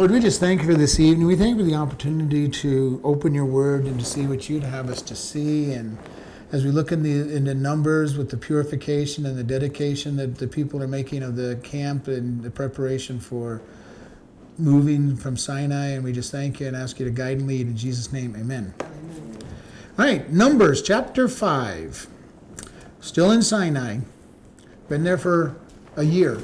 Lord, we just thank you for this evening. We thank you for the opportunity to open your word and to see what you'd have us to see. And as we look in the in the numbers with the purification and the dedication that the people are making of the camp and the preparation for moving from Sinai, and we just thank you and ask you to guide and lead in Jesus' name. Amen. All right, Numbers chapter 5. Still in Sinai. Been there for a year.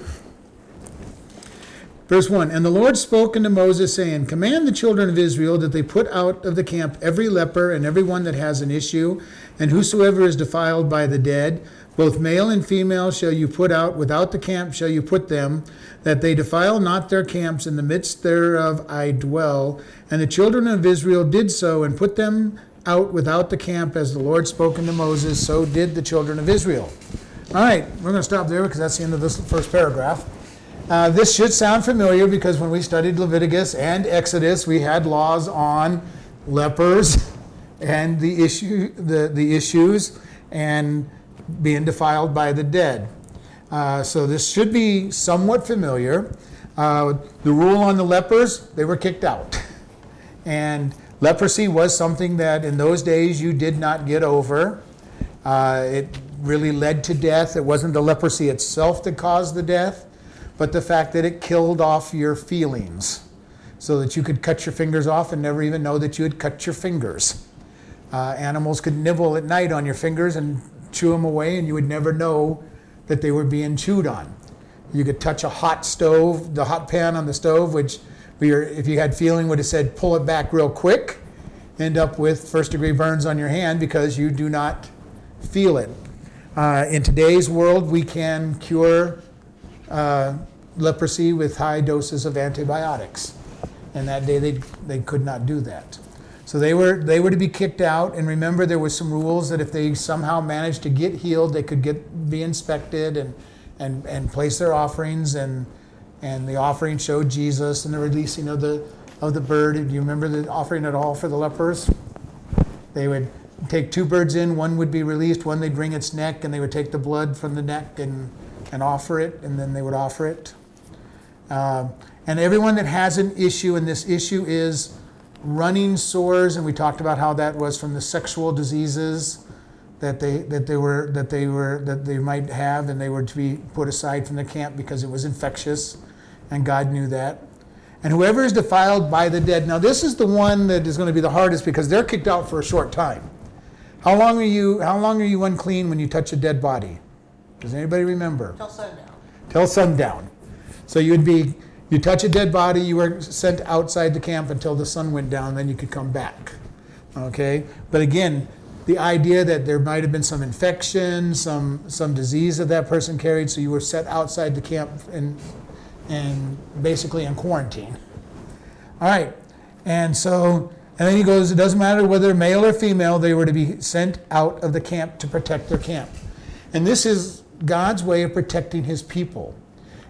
Verse 1 And the Lord spoke unto Moses, saying, Command the children of Israel that they put out of the camp every leper and every one that has an issue, and whosoever is defiled by the dead, both male and female shall you put out, without the camp shall you put them, that they defile not their camps, in the midst thereof I dwell. And the children of Israel did so, and put them out without the camp, as the Lord spoke unto Moses, so did the children of Israel. All right, we're going to stop there because that's the end of this first paragraph. Uh, this should sound familiar because when we studied Leviticus and Exodus, we had laws on lepers and the issue, the, the issues, and being defiled by the dead. Uh, so this should be somewhat familiar. Uh, the rule on the lepers, they were kicked out. And leprosy was something that in those days you did not get over. Uh, it really led to death. It wasn't the leprosy itself that caused the death, but the fact that it killed off your feelings so that you could cut your fingers off and never even know that you had cut your fingers. Uh, animals could nibble at night on your fingers and chew them away, and you would never know that they were being chewed on. You could touch a hot stove, the hot pan on the stove, which if you had feeling would have said pull it back real quick, end up with first degree burns on your hand because you do not feel it. Uh, in today's world, we can cure uh, leprosy with high doses of antibiotics. And that day they, they could not do that. So they were, they were to be kicked out. And remember, there was some rules that if they somehow managed to get healed, they could get, be inspected and, and, and place their offerings. And, and the offering showed Jesus and the releasing of the, of the bird. Do you remember the offering at all for the lepers? They would take two birds in, one would be released, one they'd wring its neck, and they would take the blood from the neck and, and offer it, and then they would offer it. Uh, and everyone that has an issue, and this issue is running sores, and we talked about how that was from the sexual diseases that they that they were that they were that they might have, and they were to be put aside from the camp because it was infectious, and God knew that. And whoever is defiled by the dead. Now this is the one that is going to be the hardest because they're kicked out for a short time. How long are you how long are you unclean when you touch a dead body? Does anybody remember? Till sundown. Till sundown. So you'd be you touch a dead body, you were sent outside the camp until the sun went down, then you could come back. Okay? But again, the idea that there might have been some infection, some some disease that that person carried, so you were set outside the camp and and basically in quarantine. All right, and so and then he goes, it doesn't matter whether male or female, they were to be sent out of the camp to protect their camp, and this is God's way of protecting His people,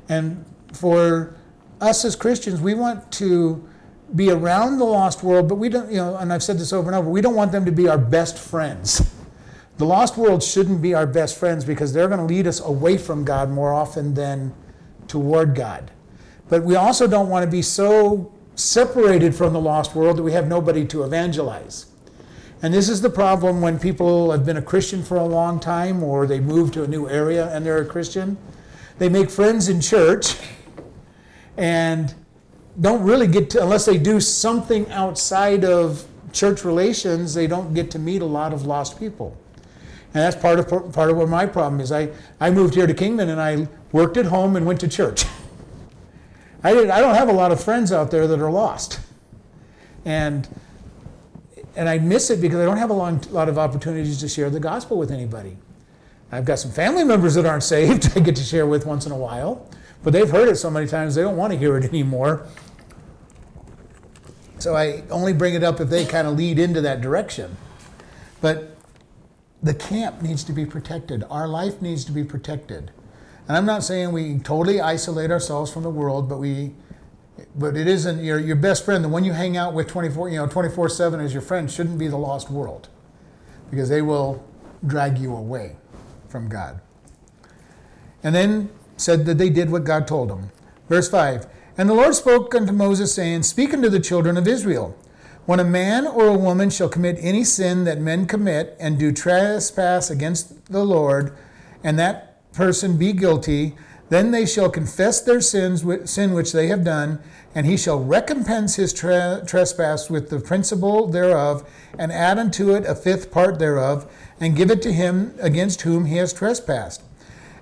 and for us as Christians, we want to be around the lost world, but we don't, you know, and I've said this over and over, we don't want them to be our best friends. The lost world shouldn't be our best friends because they're going to lead us away from God more often than toward God. But we also don't want to be so separated from the lost world that we have nobody to evangelize. And this is the problem when people have been a Christian for a long time or they move to a new area and they're a Christian. They make friends in church and don't really get to, unless they do something outside of church relations, they don't get to meet a lot of lost people. And that's part of part of what my problem is. I, I moved here to Kingman and I worked at home and went to church. I didn't I don't have a lot of friends out there that are lost. And and I miss it because I don't have a long, lot of opportunities to share the gospel with anybody. I've got some family members that aren't saved I get to share with once in a while, but they've heard it so many times they don't want to hear it anymore. So I only bring it up if they kind of lead into that direction. But the camp needs to be protected. Our life needs to be protected. And I'm not saying we totally isolate ourselves from the world, but we but it isn't your your best friend, the one you hang out with 24, you know, 24/7 as your friend shouldn't be the lost world. Because they will drag you away from God. And then said that they did what God told them. Verse 5 And the Lord spoke unto Moses, saying, Speak unto the children of Israel. When a man or a woman shall commit any sin that men commit, and do trespass against the Lord, and that person be guilty, then they shall confess their sins, sin which they have done, and he shall recompense his tra- trespass with the principal thereof, and add unto it a fifth part thereof, and give it to him against whom he has trespassed.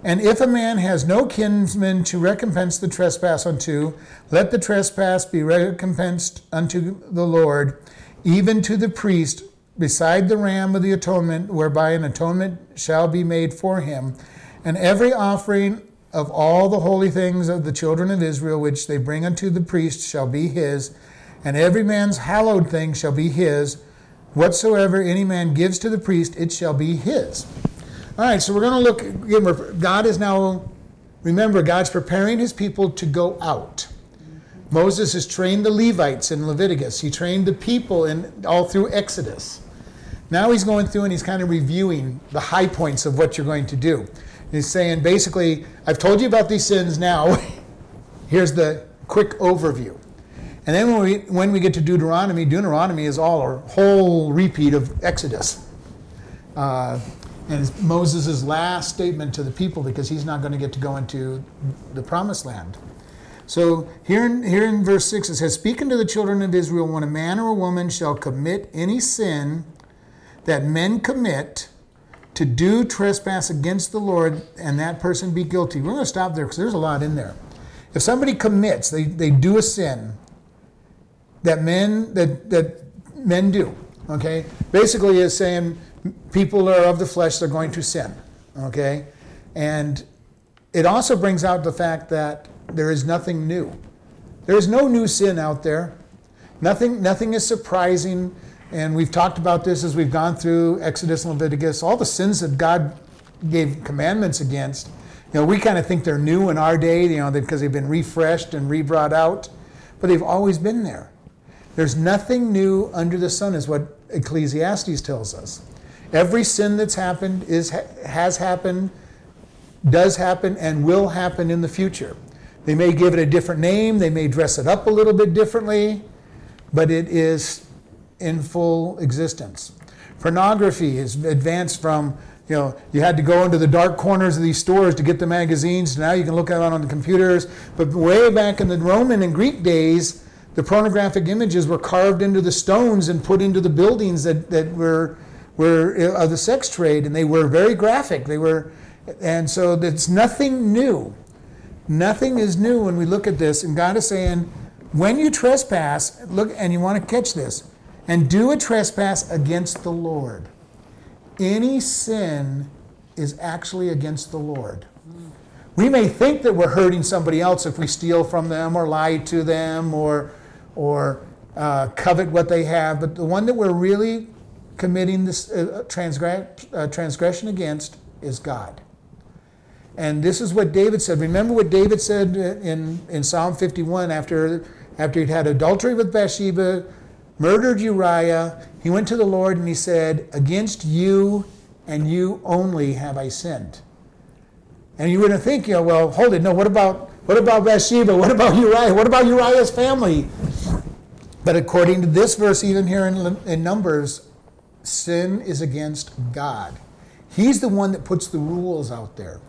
And if a man has no kinsman to recompense the trespass unto, let the trespass be recompensed unto the Lord, even to the priest, beside the ram of the atonement, whereby an atonement shall be made for him. And every offering of all the holy things of the children of Israel, which they bring unto the priest, shall be his. And every man's hallowed thing shall be his. Whatsoever any man gives to the priest, it shall be his. All right, so we're going to look again. God is now, remember, God's preparing his people to go out. Moses has trained the Levites in Leviticus. He trained the people in all through Exodus. Now he's going through and he's kind of reviewing the high points of what you're going to do. He's saying basically, I've told you about these sins now. Here's the quick overview. And then when we, when we get to Deuteronomy, Deuteronomy is all a whole repeat of Exodus. Uh, and it's Moses' last statement to the people because he's not going to get to go into the promised land. So here in, here in verse 6 it says, Speaking to the children of Israel, when a man or a woman shall commit any sin that men commit to do trespass against the Lord, and that person be guilty. We're going to stop there because there's a lot in there. If somebody commits, they, they do a sin that men that that men do, okay? Basically is saying people are of the flesh, they're going to sin. Okay? And it also brings out the fact that there is nothing new. There is no new sin out there. Nothing, nothing is surprising. And we've talked about this as we've gone through Exodus and Leviticus. All the sins that God gave commandments against, you know, we kind of think they're new in our day, you know, because they've been refreshed and re-brought out, but they've always been there. There's nothing new under the sun, is what Ecclesiastes tells us. Every sin that's happened is has happened, does happen, and will happen in the future. They may give it a different name, they may dress it up a little bit differently, but it is in full existence. Pornography has advanced from you know, you had to go into the dark corners of these stores to get the magazines. Now you can look at it on the computers. But way back in the Roman and Greek days, the pornographic images were carved into the stones and put into the buildings that, that were were of the sex trade, and they were very graphic. They were, and so it's nothing new. Nothing is new when we look at this, and God is saying, when you trespass, look, and you want to catch this, and do a trespass against the Lord. Any sin is actually against the Lord. We may think that we're hurting somebody else if we steal from them or lie to them or, or uh, covet what they have, but the one that we're really committing this uh, uh, transgression against is God. And this is what David said. Remember what David said in, in Psalm 51 after, after he'd had adultery with Bathsheba, murdered Uriah. He went to the Lord and he said, Against you and you only have I sinned. And you wouldn't think, you know, well, hold it. No, what about what about Bathsheba? What about Uriah? What about Uriah's family? But according to this verse, even here in, in Numbers, sin is against God. He's the one that puts the rules out there.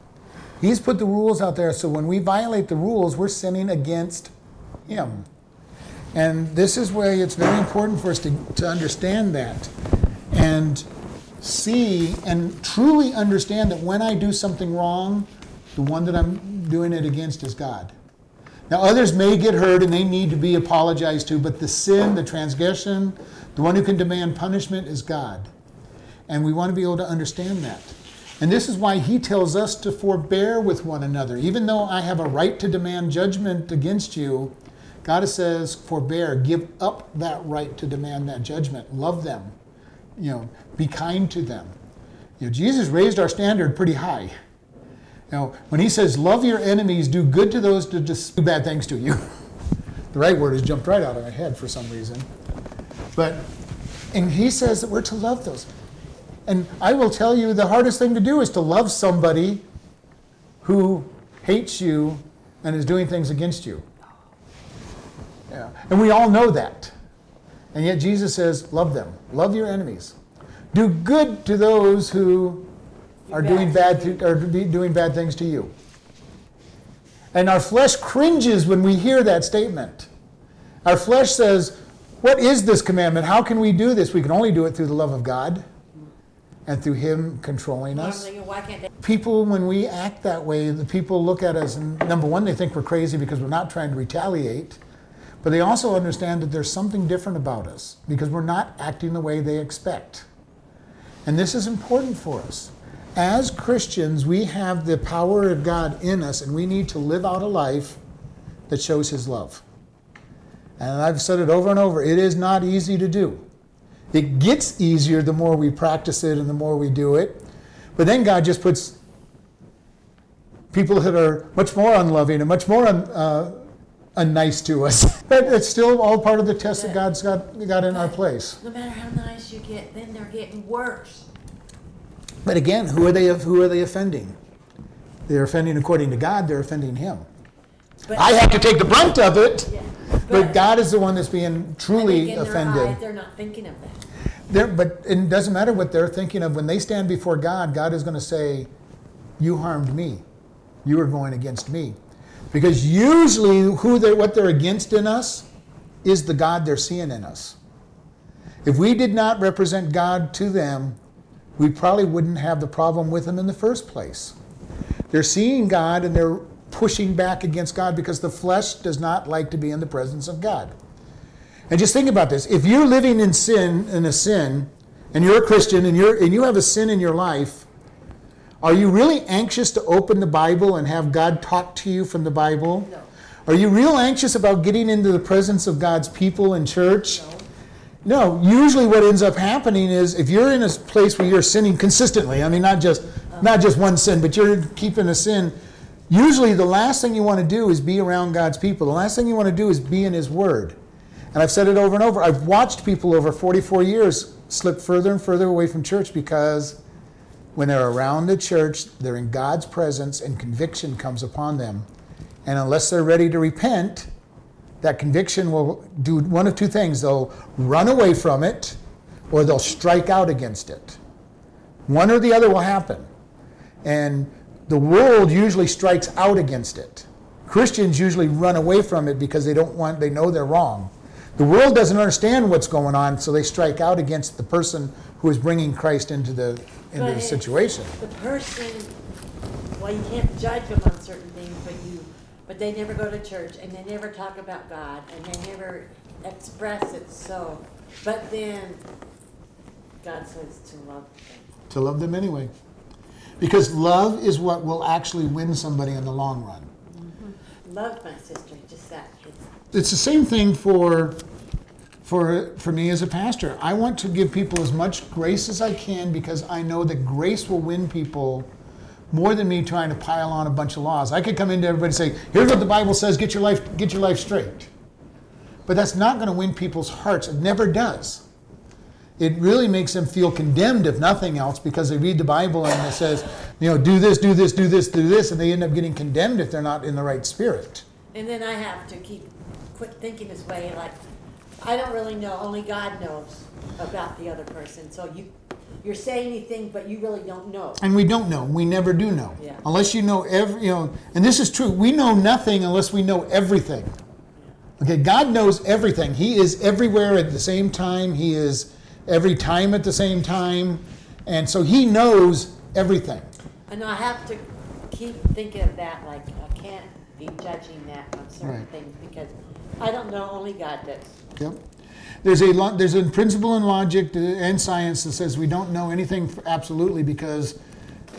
He's put the rules out there, so when we violate the rules, we're sinning against Him. And this is where it's very important for us to, to understand that and see and truly understand that when I do something wrong, the one that I'm doing it against is God. Now, others may get hurt and they need to be apologized to, but the sin, the transgression, the one who can demand punishment is God. And we want to be able to understand that. And this is why he tells us to forbear with one another. Even though I have a right to demand judgment against you, God says, forbear, give up that right to demand that judgment. Love them. You know, be kind to them. You know, Jesus raised our standard pretty high. You know, when he says, love your enemies, do good to those that do bad things to you. the right word has jumped right out of my head for some reason. But, and he says that we're to love those. And I will tell you the hardest thing to do is to love somebody who hates you and is doing things against you. Yeah. And we all know that. And yet Jesus says, love them. Love your enemies. Do good to those who are doing bad to, are be- doing bad things to you. And our flesh cringes when we hear that statement. Our flesh says, What is this commandment? How can we do this? We can only do it through the love of God and through Him controlling us. thinking, why can't they? People, when we act that way, the people look at us and number one, they think we're crazy because we're not trying to retaliate. But they also understand that there's something different about us because we're not acting the way they expect. And this is important for us. As Christians, we have the power of God in us, and we need to live out a life that shows His love. And I've said it over and over it is not easy to do. It gets easier the more we practice it and the more we do it. But then God just puts people that are much more unloving and much more un, uh, unnice to us. But it's still all part of the test that God's got, got in our place. No matter how nice you get, then they're getting worse. But again, who are they, who are they offending? They're offending according to God, they're offending Him. But I have to take the brunt of it, Yeah. but God is the one that's being truly offended. eyes, they're not thinking of that. They're, but it doesn't matter what they're thinking of. When they stand before God, God is going to say, You harmed me. You are going against me. Because usually, who they what they're against in us is the God they're seeing in us. If we did not represent God to them, we probably wouldn't have the problem with them in the first place. They're seeing God and they're pushing back against God because the flesh does not like to be in the presence of God. And just think about this. If you're living in sin, in a sin, and you're a Christian and you're and you have a sin in your life, are you really anxious to open the Bible and have God talk to you from the Bible? No. Are you real anxious about getting into the presence of God's people in church? No, no. usually what ends up happening is if you're in a place where you're sinning consistently, I mean not just not just one sin, but you're keeping a sin, usually the last thing you want to do is be around God's people. The last thing you want to do is be in his word. And I've said it over and over. I've watched people over 44 years slip further and further away from church because when they're around the church, they're in God's presence and conviction comes upon them. And unless they're ready to repent, that conviction will do one of two things. They'll run away from it or they'll strike out against it. One or the other will happen. And the world usually strikes out against it. Christians usually run away from it because they don't want they know they're wrong. The world doesn't understand what's going on, so they strike out against the person who is bringing Christ into the into But the situation. The person, well, you can't judge them on certain things, but you, but they never go to church and they never talk about God and they never express it so. But then God says to love them. To love them anyway. Because love is what will actually win somebody in the long run. Mm-hmm. Love my sister, just that. It's, it's the same thing for for for me as a pastor. I want to give people as much grace as I can because I know that grace will win people more than me trying to pile on a bunch of laws. I could come into everybody and say, "Here's what the Bible says. Get your life get your life straight." But that's not going to win people's hearts. It never does. It really makes them feel condemned, if nothing else, because they read the Bible and it says, you know, do this, do this, do this, do this, and they end up getting condemned if they're not in the right spirit. and then I have to keep, quit thinking this way, like, I don't really know, only God knows about the other person. So you, you're saying anything, but you really don't know. And we don't know. We never do know. Yeah. Unless you know every, you know, and this is true. We know nothing unless we know everything. Okay, God knows everything. He is everywhere at the same time. He is every time at the same time. And so he knows everything. And I have to keep thinking of that, like, I can't be judging that on certain Right. things because I don't know, only God does. Yep. There's a lo- there's a principle in logic and science that says we don't know anything absolutely because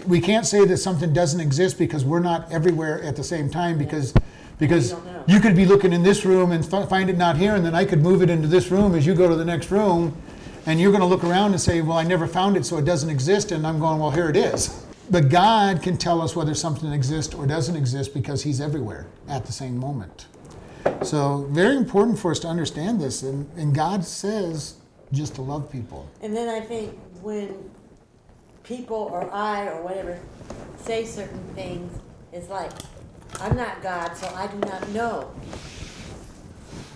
we can't say that something doesn't exist because we're not everywhere at the same time because because don't know. you could be looking in this room and fi- find it not here and then I could move it into this room as you go to the next room and you're going to look around and say well I never found it so it doesn't exist and I'm going well here it is. But God can tell us whether something exists or doesn't exist because he's everywhere at the same moment. So very important for us to understand this, and, and God says just to love people. And then I think when people or I or whatever say certain things, it's like, I'm not God, so I do not know.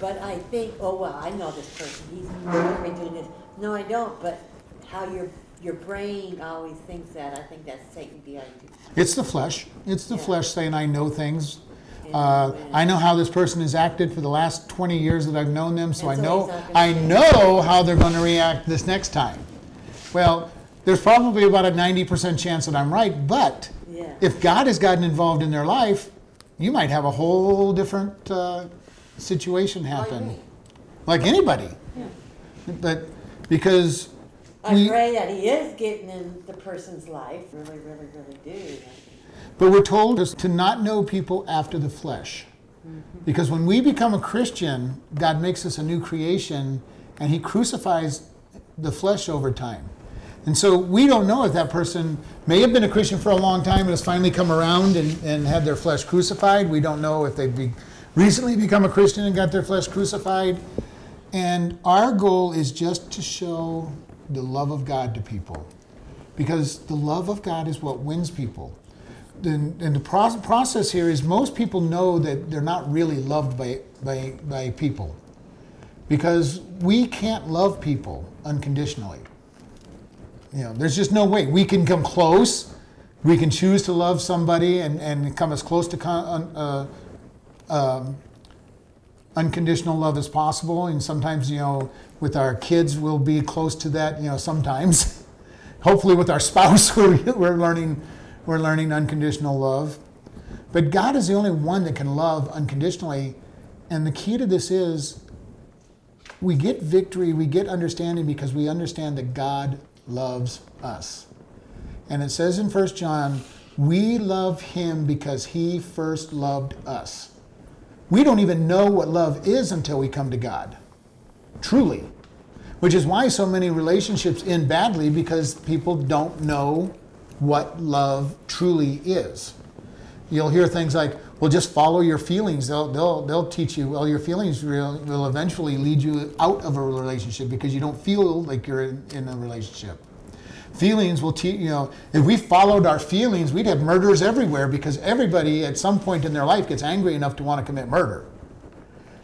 But I think, oh, well, I know this person, he's doing this. No, I don't, but how your, your brain always thinks that, I think that's Satan behind you. It's the flesh. It's the Yeah. flesh saying, I know things. Uh, I know how this person has acted for the last 20 years that I've known them, so I so know not gonna I change. know how they're going to react this next time. Well, there's probably about a 90% chance that I'm right, but Yeah. if God has gotten involved in their life, you might have a whole different uh, situation happen. me. Like anybody. But because I we, pray that he is getting in the person's life, really, really, really do. But we're told us to not know people after the flesh. Mm-hmm. Because when we become a Christian, God makes us a new creation and He crucifies the flesh over time. And so we don't know if that person may have been a Christian for a long time and has finally come around and, and had their flesh crucified. We don't know if they've be, recently become a Christian and got their flesh crucified. And our goal is just to show the love of God to people. Because the love of God is what wins people and, and the pro- process here is most people know that they're not really loved by, by, by people because we can't love people unconditionally. You know, there's just no way. We can come close. We can choose to love somebody and, and come as close to con- uh, um, unconditional love as possible. And sometimes, you know, with our kids, we'll be close to that, you know, sometimes. Hopefully, with our spouse, we're, we're learning we're learning unconditional love. But God is the only one that can love unconditionally. And the key to this is we get victory, we get understanding because we understand that God loves us. And it says in 1 John, we love him because he first loved us. We don't even know what love is until we come to God. Truly. Which is why so many relationships end badly because people don't know what love truly is. You'll hear things like, well, just follow your feelings. They'll, they'll, they'll teach you, well, your feelings will, will eventually lead you out of a relationship because you don't feel like you're in, in a relationship. Feelings will teach, you know, if we followed our feelings, we'd have murders everywhere because everybody at some point in their life gets angry enough to want to commit murder.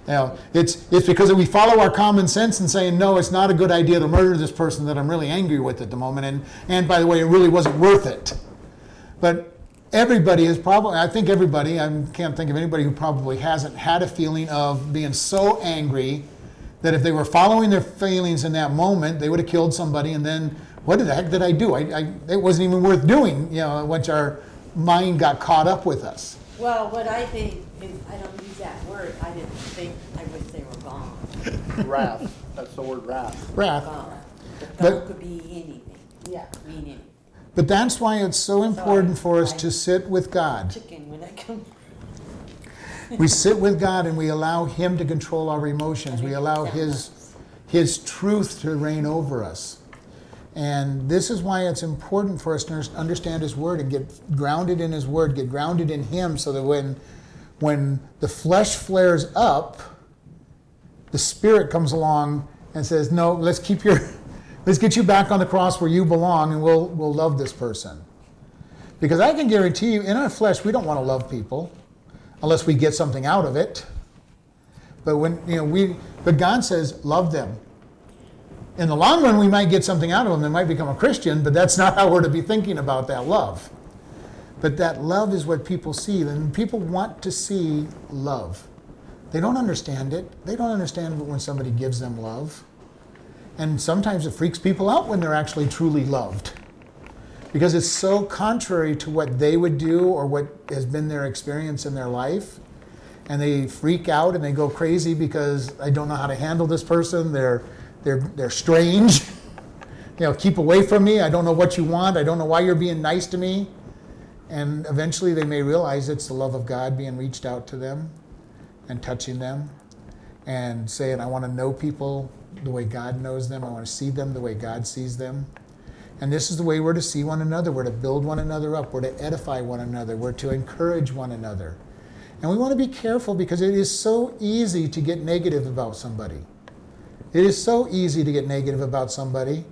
You know, it's, it's because we follow our common sense and saying, no, it's not a good idea to murder this person that I'm really angry with at the moment. And, and by the way, it really wasn't worth it. But everybody is probably, I think everybody, I can't think of anybody who probably hasn't had a feeling of being so angry that if they were following their feelings in that moment, they would have killed somebody. And then, what the heck did I do? I, I, it wasn't even worth doing, you know, once our mind got caught up with us. Well, what I think is, I don't use that word, I didn't think, I wish they were gone. Wrath, that's the word wrath. Wrath. Gone. The But- gone could be anything. Yeah. Mean anything. But that's why it's so important for us to sit with God. Chicken when I come. We sit with God and we allow Him to control our emotions. We allow His, His truth to reign over us. And this is why it's important for us to understand His Word and get grounded in His Word, get grounded in Him, so that when, when the flesh flares up, the Spirit comes along and says, "No, let's keep your, let's get you back on the cross where you belong, and we'll we'll love this person." Because I can guarantee you, in our flesh, we don't want to love people unless we get something out of it. But when you know we, but God says, love them. In the long run, we might get something out of them. They might become a Christian, but that's not how we're to be thinking about that love. But that love is what people see, and people want to see love. They don't understand it. They don't understand when somebody gives them love. And sometimes it freaks people out when they're actually truly loved because it's so contrary to what they would do or what has been their experience in their life. And they freak out and they go crazy because I don't know how to handle this person. They're, they're, they're strange. You know, keep away from me. I don't know what you want. I don't know why you're being nice to me. And eventually they may realize it's the love of God being reached out to them and touching them and saying, I want to know people the way God knows them. I want to see them the way God sees them. And this is the way we're to see one another. We're to build one another up. We're to edify one another. We're to encourage one another. And we want to be careful because it is so easy to get negative about somebody. It is so easy to get negative about somebody.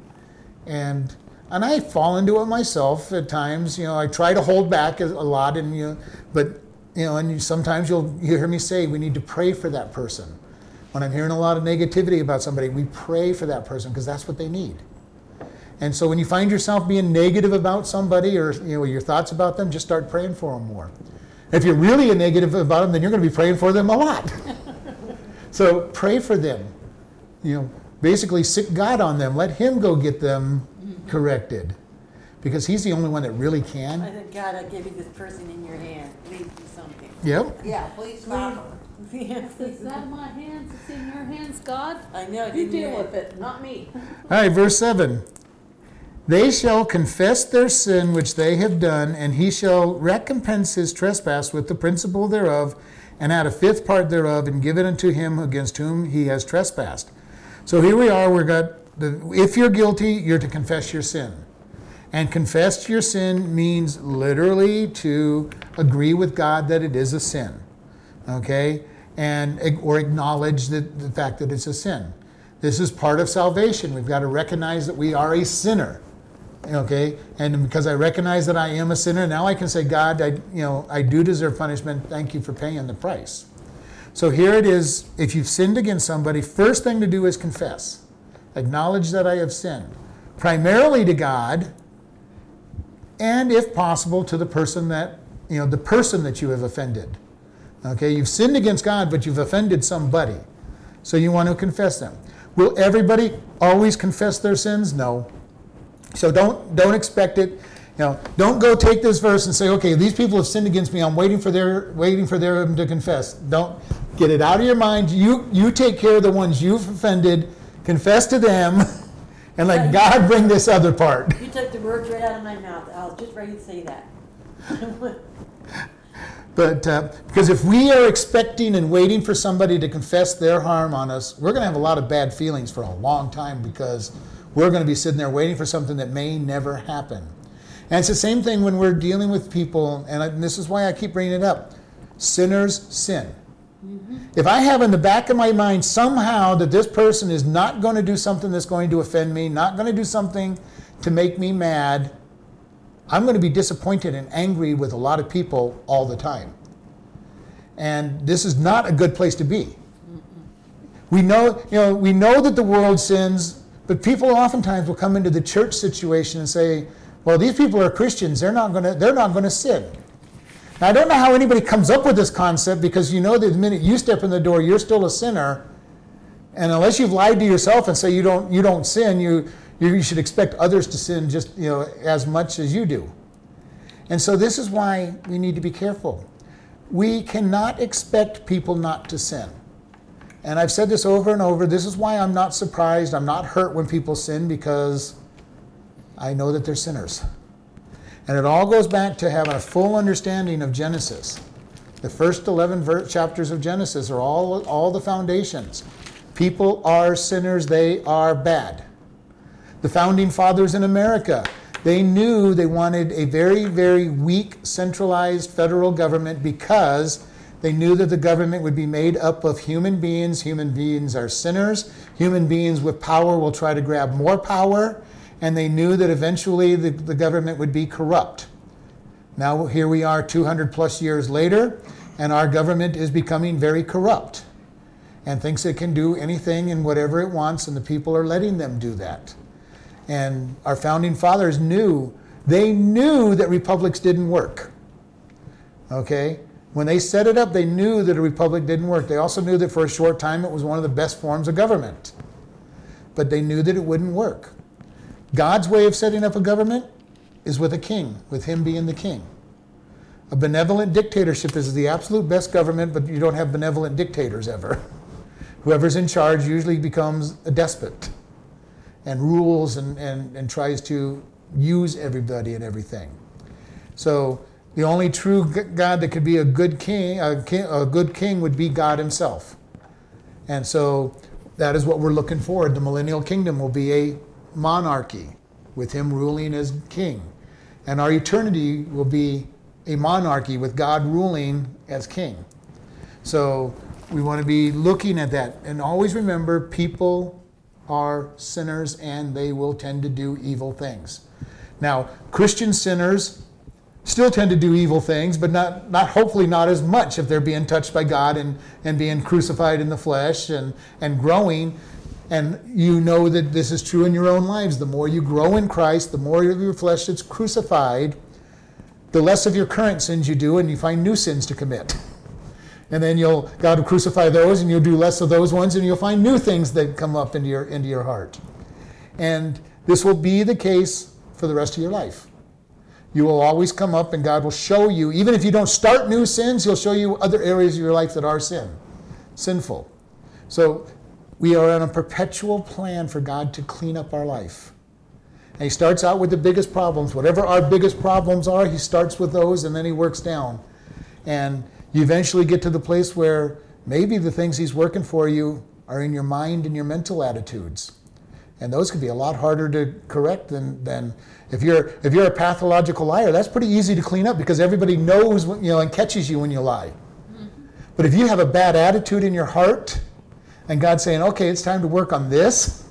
And and I fall into it myself at times. You know, I try to hold back a lot, and you, but you know, and you, sometimes you'll you hear me say we need to pray for that person. When I'm hearing a lot of negativity about somebody, we pray for that person because that's what they need. And so when you find yourself being negative about somebody or you know your thoughts about them, just start praying for them more. If you're really a negative about them, then you're going to be praying for them a lot. so pray for them. You know, basically sit God on them. Let Him go get them corrected, because He's the only one that really can. I can. said, God, I give you this person in your hand, Leave do something. Yep. Yeah, please stop her. Is that my hands? It's in your hands, God? I know. You didn't deal with it, not me. All right, verse 7. They shall confess their sin which they have done, and he shall recompense his trespass with the principal thereof, and add a fifth part thereof, and give it unto him against whom he has trespassed. So here we are. We've got the, if you're guilty, you're to confess your sin. And confess your sin means literally to agree with God that it is a sin. Okay? And or acknowledge that the fact that it's a sin. This is part of salvation. We've got to recognize that we are a sinner. Okay? And because I recognize that I am a sinner, now I can say, God, I you know, I do deserve punishment. Thank you for paying the price. So here it is, if you've sinned against somebody, first thing to do is confess. Acknowledge that I have sinned. Primarily to God, and if possible to the person that you know the person that you have offended. Okay you've sinned against god but you've offended somebody so you want to confess them. Will everybody always confess their sins? No. So don't don't expect it. You know don't go take this verse and say okay these people have sinned against me. I'm waiting for their waiting for them to confess. Don't get it out of your mind. You you take care of the ones you've offended confess to them and let god bring this other part You took the words right out of my mouth. I was just ready to say that. But uh, because if we are expecting and waiting for somebody to confess their harm on us, we're going to have a lot of bad feelings for a long time because we're going to be sitting there waiting for something that may never happen. And it's the same thing when we're dealing with people, and, I, and this is why I keep bringing it up sinners sin. Mm-hmm. If I have in the back of my mind somehow that this person is not going to do something that's going to offend me, not going to do something to make me mad, I'm going to be disappointed and angry with a lot of people all the time. And this is not a good place to be. We know, you know, we know that the world sins, but people oftentimes will come into the church situation and say, "Well, these people are Christians. They're not going to they're not going to sin." I don't know how anybody comes up with this concept because you know that the minute you step in the door, you're still a sinner. And unless you've lied to yourself and say you don't you don't sin, you you should expect others to sin just you know as much as you do. And so this is why we need to be careful. We cannot expect people not to sin. And I've said this over and over. This is why I'm not surprised. I'm not hurt when people sin because I know that they're sinners. And it all goes back to having a full understanding of Genesis. The first 11 ver- chapters of Genesis are all, all the foundations. People are sinners, they are bad. The founding fathers in America, they knew they wanted a very, very weak, centralized federal government because they knew that the government would be made up of human beings. Human beings are sinners. Human beings with power will try to grab more power. And they knew that eventually the, the government would be corrupt. Now, here we are 200 plus years later, and our government is becoming very corrupt and thinks it can do anything and whatever it wants, and the people are letting them do that. And our founding fathers knew, they knew that republics didn't work. Okay? When they set it up, they knew that a republic didn't work. They also knew that for a short time it was one of the best forms of government. But they knew that it wouldn't work. God's way of setting up a government is with a king, with him being the king. A benevolent dictatorship is the absolute best government, but you don't have benevolent dictators ever. Whoever's in charge usually becomes a despot and rules and, and, and tries to use everybody and everything. So the only true God that could be a good king, a, king, a good king would be God himself. And so that is what we're looking for. The millennial kingdom will be a monarchy with him ruling as king. And our eternity will be a monarchy with God ruling as king. So we want to be looking at that. And always remember people are sinners and they will tend to do evil things. Now, Christian sinners still tend to do evil things, but not, not hopefully not as much if they're being touched by God and, and being crucified in the flesh and, and growing. And you know that this is true in your own lives. The more you grow in Christ, the more of your flesh that's crucified, the less of your current sins you do, and you find new sins to commit. And then you'll God will crucify those, and you'll do less of those ones, and you'll find new things that come up into your into your heart. And this will be the case for the rest of your life. You will always come up, and God will show you, even if you don't start new sins, He'll show you other areas of your life that are sin, sinful. So we are on a perpetual plan for God to clean up our life. And He starts out with the biggest problems. Whatever our biggest problems are, He starts with those, and then He works down. And you eventually get to the place where maybe the things He's working for you are in your mind and your mental attitudes and those can be a lot harder to correct than, than if you're if you're a pathological liar that's pretty easy to clean up because everybody knows when, you know and catches you when you lie mm-hmm. but if you have a bad attitude in your heart and god's saying okay it's time to work on this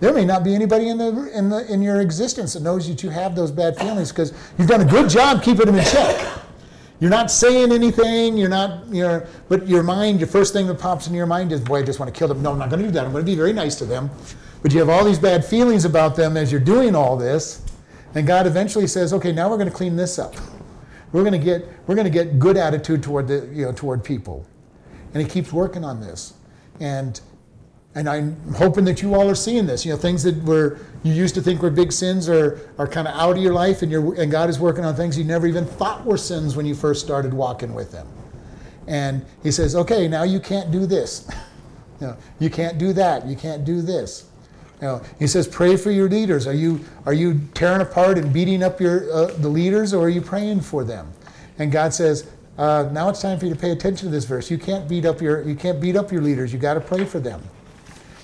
there may not be anybody in the in the in your existence that knows that you have those bad feelings because you've done a good job keeping them in check you're not saying anything. You're not, you know, but your mind, your first thing that pops in your mind is, boy, I just want to kill them. No, I'm not going to do that. I'm going to be very nice to them. But you have all these bad feelings about them as you're doing all this. And God eventually says, okay, now we're going to clean this up. We're going to get, we're going to get good attitude toward the, you know, toward people. And He keeps working on this. And and I'm hoping that you all are seeing this. You know, things that were you used to think were big sins are, are kind of out of your life, and you're and God is working on things you never even thought were sins when you first started walking with Him. And He says, okay, now you can't do this. you, know, you can't do that. You can't do this. You know, he says, pray for your leaders. Are you are you tearing apart and beating up your uh, the leaders, or are you praying for them? And God says, uh, now it's time for you to pay attention to this verse. You can't beat up your you can't beat up your leaders. You got to pray for them.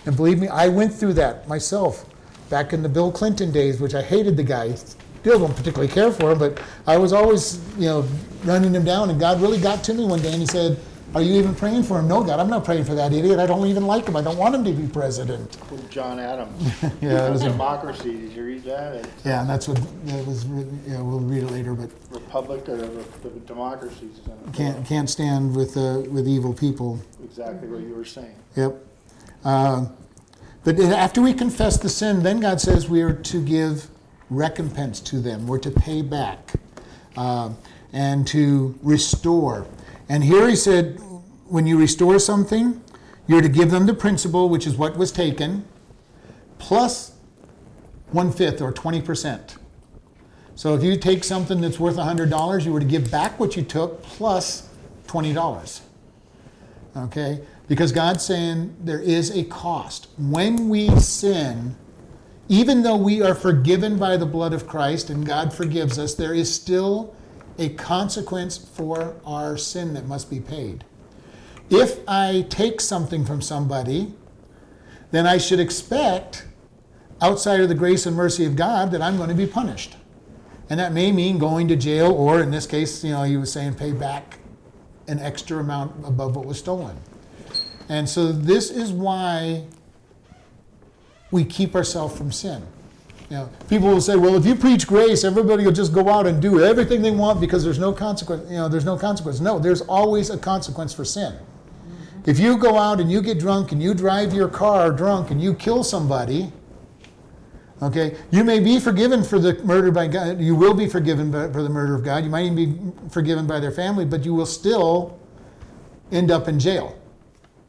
And believe me, I went through that myself back in the Bill Clinton days, which I hated the guy. Still don't particularly care for him, but I was always, you know, running him down. And God really got to me one day, and He said, "Are you even praying for him?" No, God, I'm not praying for that idiot. I don't even like him. I don't want him to be president. John Adams. Yeah, it was Democracy, did you read that? It's Yeah, and that's what that was. Yeah, we'll read it later, but Republic or the democracies. uh, can't can't stand with uh, with evil people. Exactly what you were saying. Yep. Uh, but after we confess the sin, then God says we are to give recompense to them. We're to pay back uh, and to restore. And here he said, when you restore something, you're to give them the principal, which is what was taken, plus one fifth or 20%. So if you take something that's worth $100, you were to give back what you took plus $20. Okay? Because God's saying there is a cost. When we sin, even though we are forgiven by the blood of Christ and God forgives us, there is still a consequence for our sin that must be paid. If I take something from somebody, then I should expect, outside of the grace and mercy of God, that I'm going to be punished. And that may mean going to jail, or in this case, you know, he was saying pay back an extra amount above what was stolen. And so this is why we keep ourselves from sin. Know, people will say, "Well, if you preach grace, everybody will just go out and do everything they want because there's no consequence." You know, there's no consequence. No, there's always a consequence for sin. Mm-hmm. If you go out and you get drunk and you drive your car drunk and you kill somebody, okay, you may be forgiven for the murder by God. You will be forgiven by, for the murder of God. You might even be forgiven by their family, but you will still end up in jail,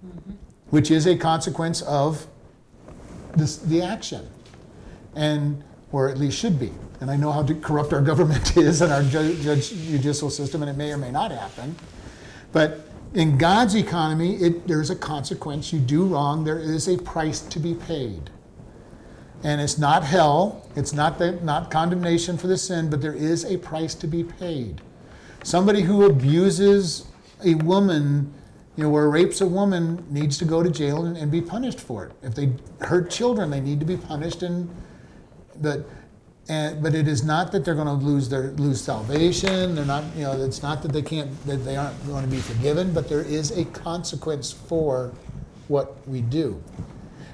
mm-hmm. which is a consequence of this, the action, and or at least should be. And I know how corrupt our government is and our ju- judge, judicial system, and it may or may not happen. But in God's economy, it, there's a consequence. You do wrong, there is a price to be paid. And it's not hell, it's not, the, not condemnation for the sin, but there is a price to be paid. Somebody who abuses a woman, you know, or rapes a woman needs to go to jail and, and be punished for it. If they hurt children, they need to be punished. And but and, but it is not that they're going to lose their lose salvation. They're not, you know, it's not that they can't that they aren't going to be forgiven. But there is a consequence for what we do.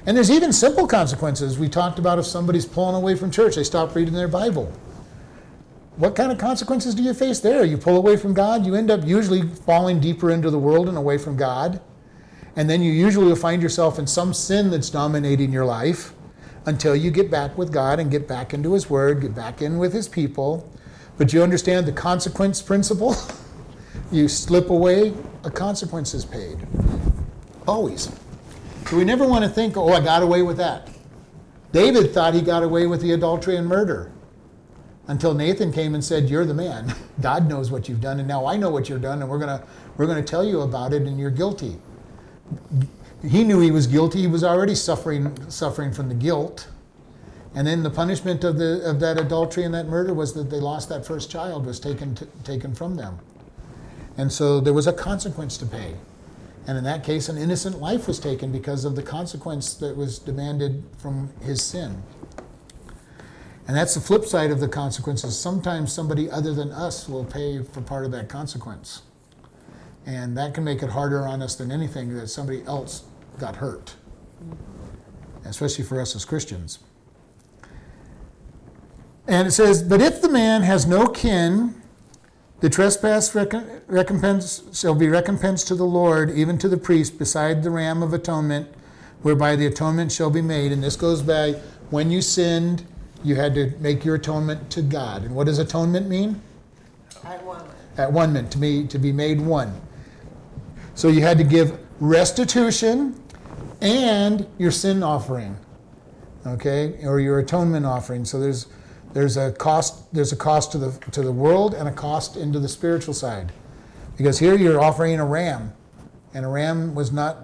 And there's even simple consequences. We talked about if somebody's pulling away from church, they stop reading their Bible. what kind of consequences do you face there? You pull away from God, you end up usually falling deeper into the world and away from God. And then you usually will find yourself in some sin that's dominating your life until you get back with God and get back into His Word, get back in with His people. But you understand the consequence principle? you slip away, a consequence is paid. Always. So we never want to think, oh, I got away with that. David thought he got away with the adultery and murder until Nathan came and said, You're the man. God knows what you've done, and now I know what you've done, and we're going to we're going to tell you about it, and you're guilty. He knew he was guilty. He was already suffering suffering from the guilt. And then the punishment of, the, of that adultery and that murder was that they lost that first child, was taken, t- taken from them. And so there was a consequence to pay. And in that case, an innocent life was taken because of the consequence that was demanded from his sin. And that's the flip side of the consequences. Sometimes somebody other than us will pay for part of that consequence. And that can make it harder on us than anything that somebody else got hurt, especially for us as Christians. And it says, But if the man has no kin, the trespass recom- recompense shall be recompense to the Lord, even to the priest, beside the ram of atonement, whereby the atonement shall be made. And this goes by when you sinned, you had to make your atonement to God. And what does atonement mean? Want it. At one meant to be to be made one. So you had to give restitution and your sin offering, okay, or your atonement offering. So there's there's a cost there's a cost to the to the world and a cost into the spiritual side, because here you're offering a ram, and a ram was not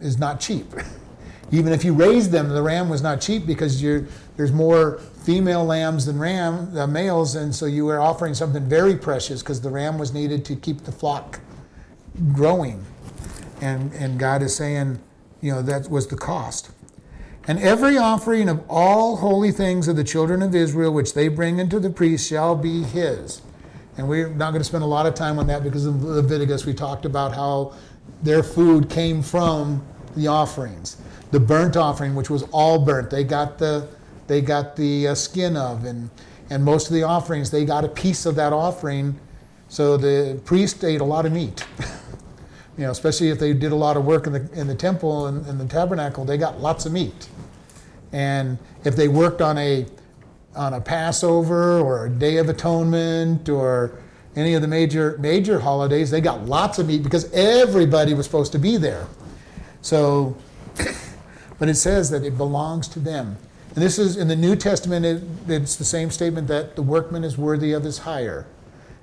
is not cheap. Even if you raised them, the ram was not cheap because there's more female lambs than ram uh, males, and so you were offering something very precious because the ram was needed to keep the flock growing. And, and God is saying, you know, that was the cost. And every offering of all holy things of the children of Israel, which they bring into the priest, shall be his. And we're not going to spend a lot of time on that because in Leviticus we talked about how their food came from the offerings. The burnt offering, which was all burnt, they got the they got the uh, skin of, and and most of the offerings they got a piece of that offering. So the priest ate a lot of meat. you know, especially if they did a lot of work in the in the temple and the tabernacle, they got lots of meat. And if they worked on a on a Passover or a Day of Atonement or any of the major major holidays, they got lots of meat because everybody was supposed to be there. So, but it says that it belongs to them. And this is in the New Testament. It, it's the same statement that the workman is worthy of his hire.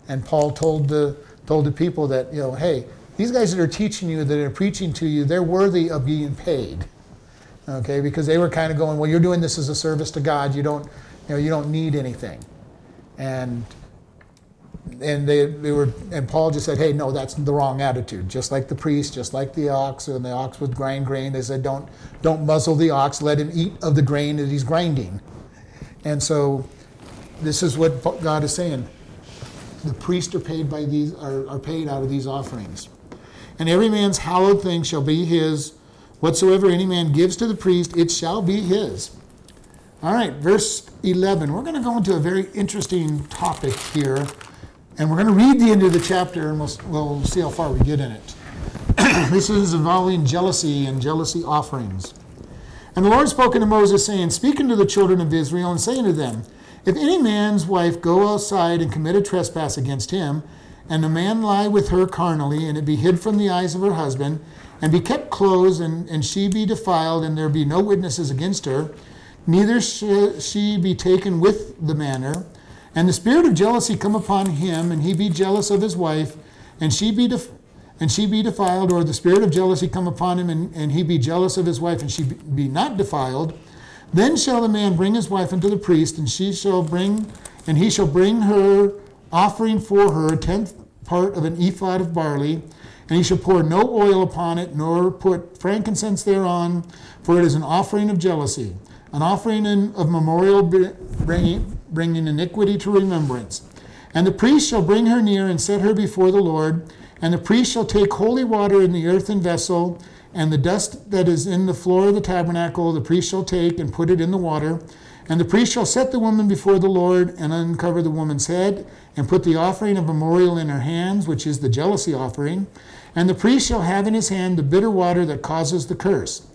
And Paul told the told the people that you know, hey, these guys that are teaching you, that are preaching to you, they're worthy of being paid. Okay, because they were kind of going, well, you're doing this as a service to God. You don't, you know, you don't need anything. And and they, they were and Paul just said, hey, no, that's the wrong attitude. Just like the priest, just like the ox, and the ox would grind grain. They said, don't don't muzzle the ox. Let him eat of the grain that he's grinding. And so, this is what God is saying. The priests are paid by these are, are paid out of these offerings. And every man's hallowed thing shall be his. Whatsoever any man gives to the priest, it shall be his. All right, verse 11. We're going to go into a very interesting topic here. And we're going to read the end of the chapter and we'll, we'll see how far we get in it. this is involving jealousy and jealousy offerings. And the Lord spoke unto Moses, saying, Speak unto the children of Israel, and say unto them, If any man's wife go outside and commit a trespass against him, and the man lie with her carnally, and it be hid from the eyes of her husband, and be kept close, and, and she be defiled, and there be no witnesses against her, neither shall she be taken with the manner, and the spirit of jealousy come upon him, and he be jealous of his wife, and she be def- and she be defiled, or the spirit of jealousy come upon him, and, and he be jealous of his wife, and she be not defiled, then shall the man bring his wife unto the priest, and she shall bring, and he shall bring her offering for her a tenth part of an ephah of barley, and he shall pour no oil upon it, nor put frankincense thereon, for it is an offering of jealousy, an offering in, of memorial bringing, bringing iniquity to remembrance. And the priest shall bring her near and set her before the Lord. And the priest shall take holy water in the earthen vessel, and the dust that is in the floor of the tabernacle, the priest shall take and put it in the water. And the priest shall set the woman before the Lord and uncover the woman's head and put the offering of memorial in her hands, which is the jealousy offering. And the priest shall have in his hand the bitter water that causes the curse.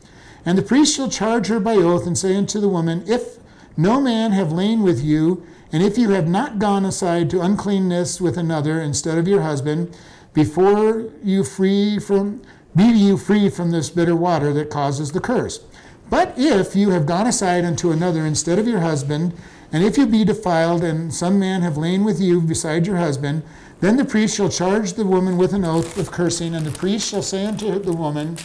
And the priest shall charge her by oath and say unto the woman, If no man have lain with you, and if you have not gone aside to uncleanness with another instead of your husband, before you free from be you free from this bitter water that causes the curse. But if you have gone aside unto another instead of your husband, and if you be defiled, and some man have lain with you beside your husband, then the priest shall charge the woman with an oath of cursing, and the priest shall say unto the woman,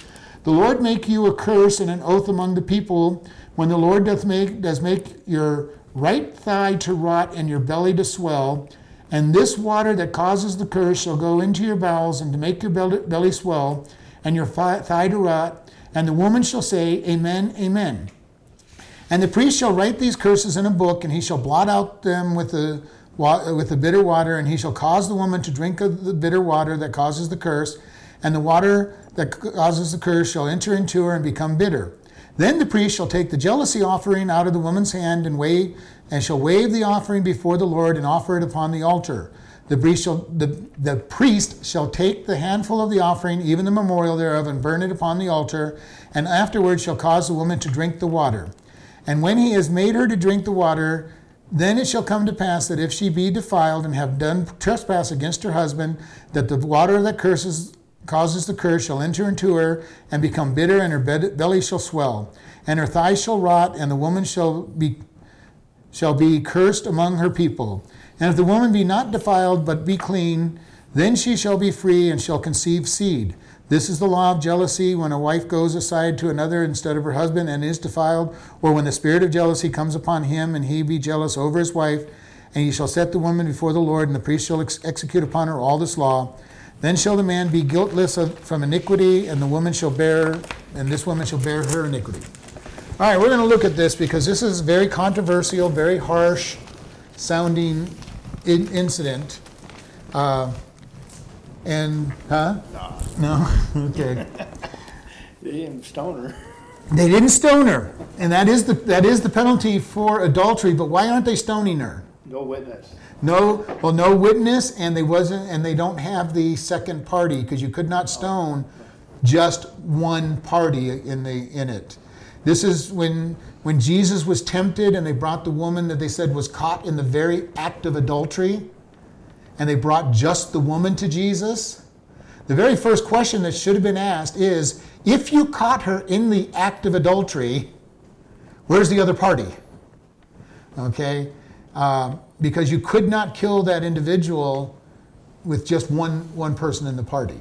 The Lord make you a curse and an oath among the people, when the Lord doth make does make your right thigh to rot and your belly to swell, and this water that causes the curse shall go into your bowels and to make your belly, swell, and your thigh to rot, and the woman shall say, Amen, Amen. And the priest shall write these curses in a book, and he shall blot out them with the with the bitter water, and he shall cause the woman to drink of the bitter water that causes the curse, and the water that causes the curse shall enter into her and become bitter. Then the priest shall take the jealousy offering out of the woman's hand and wave, and shall wave the offering before the Lord and offer it upon the altar. The priest shall the, the priest shall take the handful of the offering, even the memorial thereof, and burn it upon the altar, and afterwards shall cause the woman to drink the water. And when he has made her to drink the water, then it shall come to pass that if she be defiled and have done trespass against her husband, that the water that curses causes the curse shall enter into her and become bitter, and her belly shall swell, and her thighs shall rot, and the woman shall be shall be cursed among her people. And if the woman be not defiled, but be clean, then she shall be free and shall conceive seed. This is the law of jealousy when a wife goes aside to another instead of her husband and is defiled, or when the spirit of jealousy comes upon him and he be jealous over his wife. And he shall set the woman before the Lord, and the priest shall ex- execute upon her all this law. Then shall the man be guiltless of, from iniquity, and the woman shall bear, and this woman shall bear her iniquity. All right, we're going to look at this because this is very controversial, very harsh sounding in- incident. Uh, and, huh? No. okay. They didn't stone her. They didn't stone her, and that is the that is the penalty for adultery. But why aren't they stoning her? No witness. No, well, no witness, and they wasn't, and they don't have the second party because you could not stone just one party in the in it. This is when when Jesus was tempted, and they brought the woman that they said was caught in the very act of adultery, and they brought just the woman to Jesus. The very first question that should have been asked is, if you caught her in the act of adultery, where's the other party? Okay, uh, because you could not kill that individual with just one one person in the party.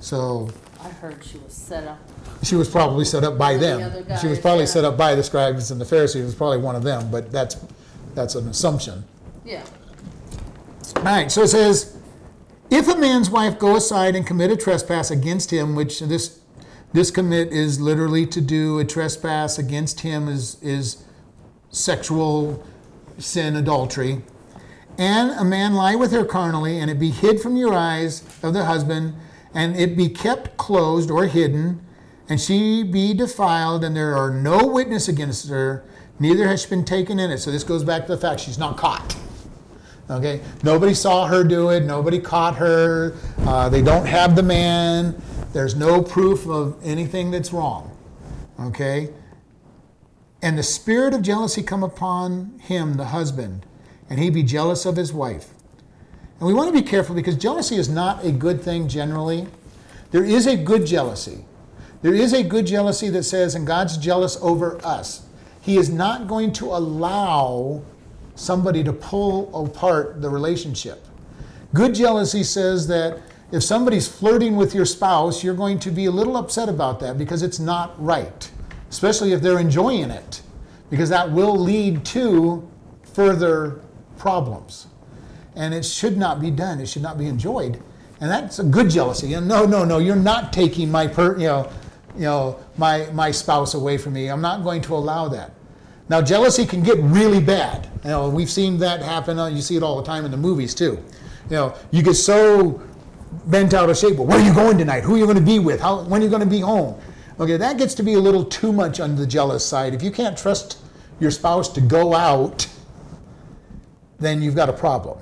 So I heard she was set up. She was probably set up by By the them. other She was guys, probably yeah. set up by the scribes and the Pharisees. It was probably one of them, but that's that's an assumption. Yeah. All right, so it says, if a man's wife go aside and commit a trespass against him, which this this commit is literally to do a trespass against him is is sexual sin, adultery, and a man lie with her carnally, and it be hid from your eyes of the husband, and it be kept closed or hidden, and she be defiled, and there are no witness against her, neither has she been taken in it. So this goes back to the fact she's not caught. Okay, nobody saw her do it. Nobody caught her. Uh, they don't have the man. There's no proof of anything that's wrong. Okay, and the spirit of jealousy come upon him, the husband, and he be jealous of his wife. And we want to be careful because jealousy is not a good thing generally. There is a good jealousy. There is a good jealousy that says, and God's jealous over us. He is not going to allow somebody to pull apart the relationship. Good jealousy says that if somebody's flirting with your spouse, you're going to be a little upset about that because it's not right, especially if they're enjoying it, because that will lead to further problems. And it should not be done, it should not be enjoyed. And that's a good jealousy. And no, no, no, you're not taking my per, you know, you know, my my spouse away from me. I'm not going to allow that. Now, jealousy can get really bad. You know, we've seen that happen. uh, You see it all the time in the movies too. You know, you get so bent out of shape. Well, where are you going tonight? Who are you going to be with? How? When are you going to be home? Okay, that gets to be a little too much on the jealous side. If you can't trust your spouse to go out, then you've got a problem.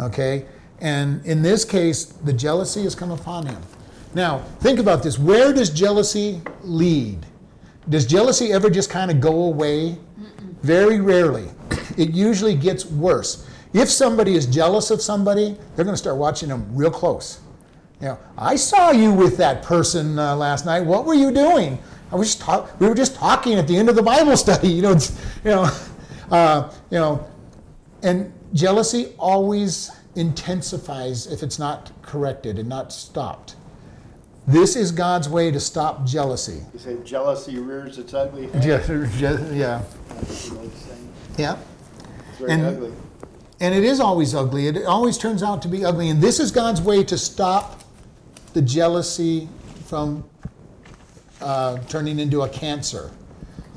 Okay? And in this case, the jealousy has come upon him. Now, think about this. Where does jealousy lead? Does jealousy ever just kind of go away? Very rarely. It usually gets worse. If somebody is jealous of somebody, they're going to start watching them real close. You know, I saw you with that person uh, last night. What were you doing? I was just talk- we were just talking at the end of the Bible study. You know, it's, you know, uh, you know, and jealousy always intensifies if it's not corrected and not stopped. This is God's way to stop jealousy. You say jealousy rears its ugly head. Yeah, yeah, That's what it's saying. yeah. It's very And- ugly. And it is always ugly. It always turns out to be ugly. And this is God's way to stop the jealousy from uh, turning into a cancer.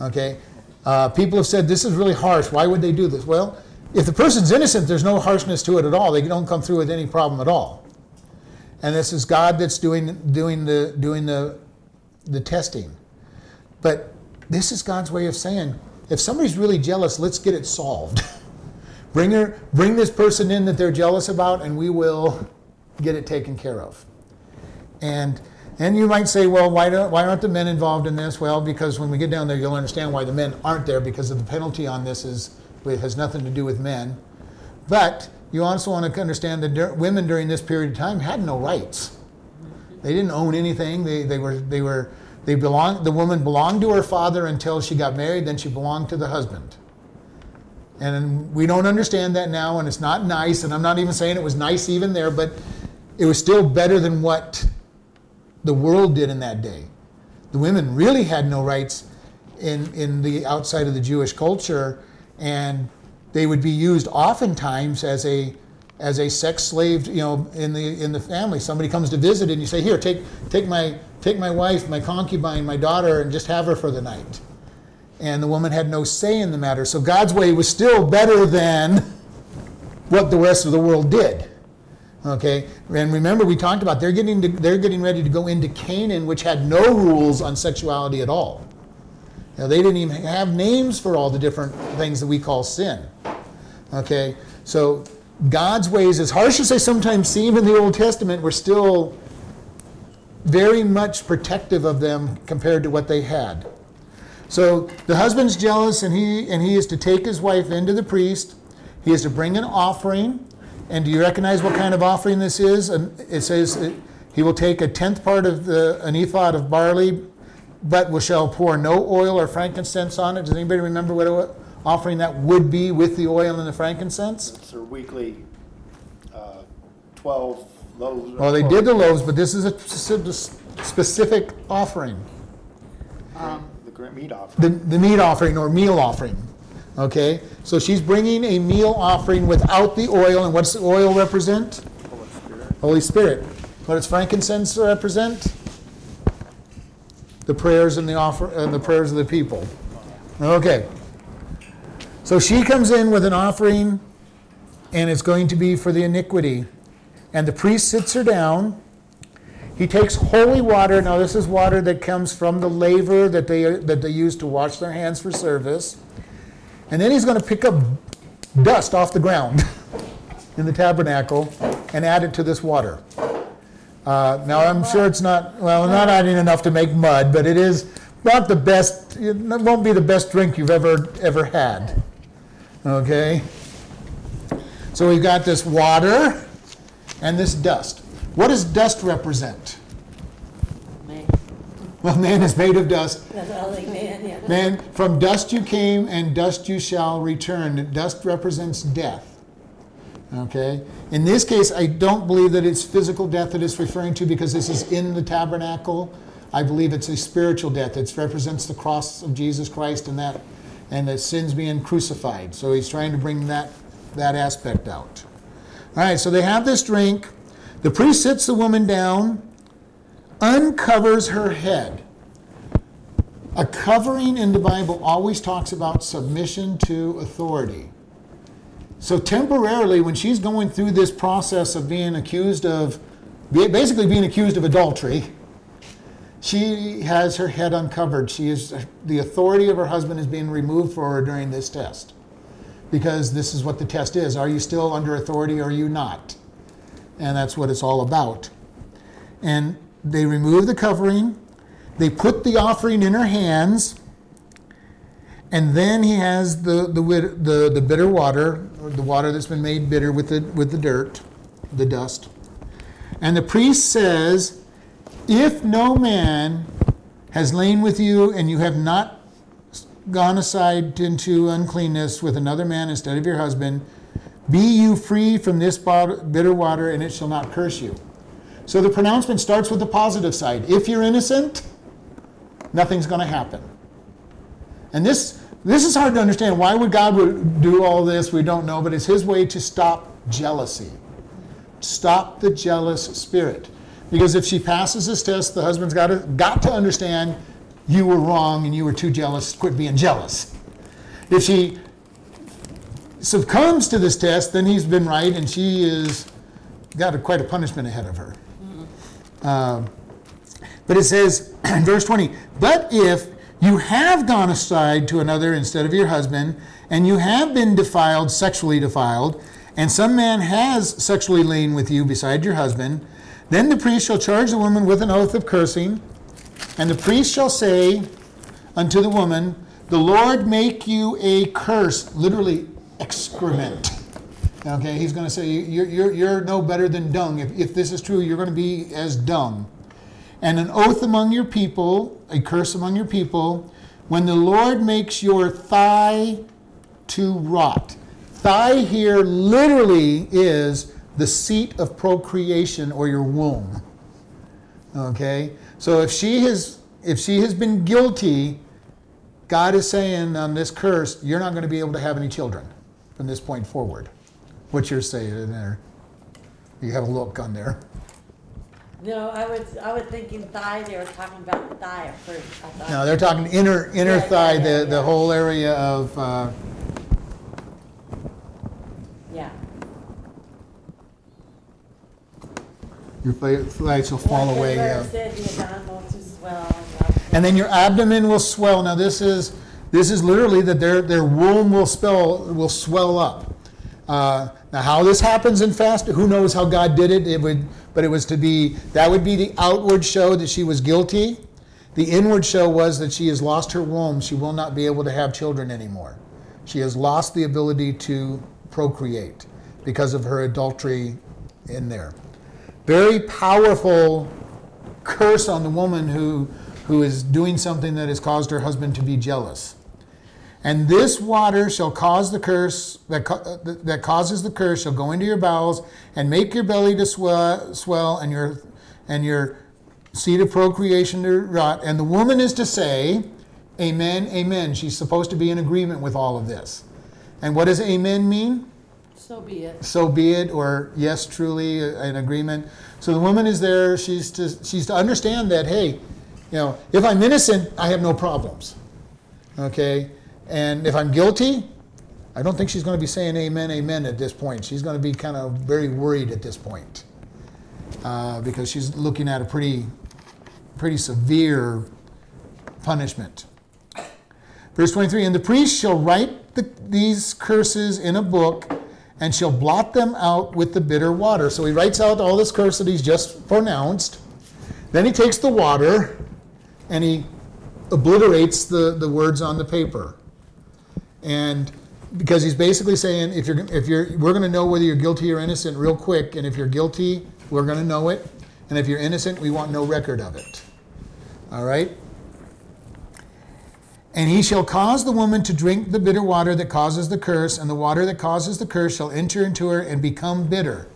Okay? Uh, people have said this is really harsh. Why would they do this? Well, if the person's innocent, there's no harshness to it at all. They don't come through with any problem at all. And this is God that's doing doing the doing the the testing. But this is God's way of saying, if somebody's really jealous, let's get it solved. bring her, bring this person in that they're jealous about, and we will get it taken care of. And and you might say, well, why don't why aren't the men involved in this? Well, because when we get down there, you'll understand why the men aren't there because of the penalty on this is it has nothing to do with men. But you also want to understand that women during this period of time had no rights. They didn't own anything. They, they were they were they belonged. The woman belonged to her father until she got married. Then she belonged to the husband. And we don't understand that now, and it's not nice. And I'm not even saying it was nice even there, but it was still better than what the world did in that day. The women really had no rights in in the outside of the Jewish culture, and they would be used oftentimes as a as a sex slave, you know, in the in the family. Somebody comes to visit, and you say, "Here, take take my take my wife, my concubine, my daughter, and just have her for the night." And the woman had no say in the matter. So God's way was still better than what the rest of the world did. Okay, and remember we talked about they're getting to, they're getting ready to go into Canaan, which had no rules on sexuality at all. Now, they didn't even have names for all the different things that we call sin. Okay, so God's ways, as harsh as they sometimes seem in the Old Testament, were still very much protective of them compared to what they had. So the husband's jealous, and he and he is to take his wife into the priest. He is to bring an offering. And do you recognize what kind of offering this is? And it says it, he will take a tenth part of the an ephah of barley, but we shall pour no oil or frankincense on it. Does anybody remember what offering that would be with the oil and the frankincense? It's their weekly uh, 12 loaves. Well, they did the loaves, but this is a specific offering. The meat offering. the, the meat offering or meal offering. Okay? So she's bringing a meal offering without the oil. And what's the oil represent? Holy Spirit. Holy Spirit. What does frankincense represent? The prayers and the offer and the prayers of the people. Okay. So she comes in with an offering, and it's going to be for the iniquity. And the priest sits her down. He takes holy water. Now, this is water that comes from the laver that they, that they use to wash their hands for service. And then he's going to pick up dust off the ground in the tabernacle and add it to this water. Uh, now, I'm sure it's not, well, not adding enough to make mud, but it is not the best, it won't be the best drink you've ever, ever had. Okay? So we've got this water and this dust. What does dust represent? Man, Well, man is made of dust. that's all they man, yeah. Man, from dust you came, and dust you shall return. Dust represents death. Okay? In this case, I don't believe that it's physical death that it's referring to because this is in the tabernacle. I believe it's a spiritual death. It represents the cross of Jesus Christ and that and the sins being crucified. So he's trying to bring that that aspect out. All right, so they have this drink. The priest sits the woman down, uncovers her head. A covering in the Bible always talks about submission to authority. So temporarily, when she's going through this process of being accused of, basically being accused of adultery, she has her head uncovered. She is the authority of her husband is being removed for her during this test. Because this is what the test is. Are you still under authority or are you not? And that's what it's all about. And they remove the covering, they put the offering in her hands, and then he has the, the, the, the bitter water, the water that's been made bitter with the, with the dirt, the dust. And the priest says, If no man has lain with you and you have not gone aside into uncleanness with another man instead of your husband, be you free from this bitter water, and it shall not curse you. So the pronouncement starts with the positive side. If you're innocent, nothing's going to happen. And this this is hard to understand. Why would God would do all this? We don't know, but it's His way to stop jealousy, stop the jealous spirit. Because if she passes this test, the husband's got to got to understand you were wrong and you were too jealous. Quit being jealous. If she succumbs to this test, then he's been right, and she is got a, quite a punishment ahead of her. Um, but it says in verse 20, but if you have gone aside to another instead of your husband, and you have been defiled, sexually defiled, and some man has sexually lain with you beside your husband, then the priest shall charge the woman with an oath of cursing, and the priest shall say unto the woman, The Lord make you a curse, literally excrement. Okay, he's going to say, you're, you're, you're no better than dung. If, if this is true, you're going to be as dung and an oath among your people, a curse among your people, when the Lord makes your thigh to rot. Thigh here literally is the seat of procreation or your womb. Okay? So if she has if she has been guilty, God is saying on this curse, you're not going to be able to have any children from this point forward. What's your say in there? You have a look on there. No, I was, I was thinking thigh, they were talking about the thigh at first. I thought- No, they're talking inner inner Yeah, yeah, thigh, yeah, the, the yeah. whole area of uh, Yeah. your thigh- thighs will fall Like away. the Yeah. verse said, the abdominals as well. and And then your abdomen will swell. Now this is this is literally that their their womb will spell will swell up. Uh, now how this happens in fast, who knows how God did it? It would, but it was to be that would be the outward show that she was guilty. The inward show was that she has lost her womb. She will not be able to have children anymore. She has lost the ability to procreate because of her adultery in there. Very powerful curse on the woman who, who is doing something that has caused her husband to be jealous. And this water shall cause the curse that, that causes the curse shall go into your bowels and make your belly to swell, swell and your and your seed of procreation to rot. And the woman is to say, Amen, Amen. She's supposed to be in agreement with all of this. And what does Amen mean? So be it. so be it, or yes, truly uh, an agreement. So the woman is there. She's to she's to understand that hey, you know, if I'm innocent, I have no problems. Okay, and if I'm guilty, I don't think she's going to be saying amen, amen at this point. She's going to be kind of very worried at this point uh, because she's looking at a pretty pretty severe punishment. Verse 23 And the priest shall write the, these curses in a book and shall blot them out with the bitter water. So he writes out all this curse that he's just pronounced. Then he takes the water and he obliterates the, the words on the paper. And because he's basically saying if you're if you're we're going to know whether you're guilty or innocent real quick and if you're guilty we're going to know it and if you're innocent we want no record of it all right and he shall cause the woman to drink the bitter water that causes the curse, and the water that causes the curse shall enter into her and become bitter.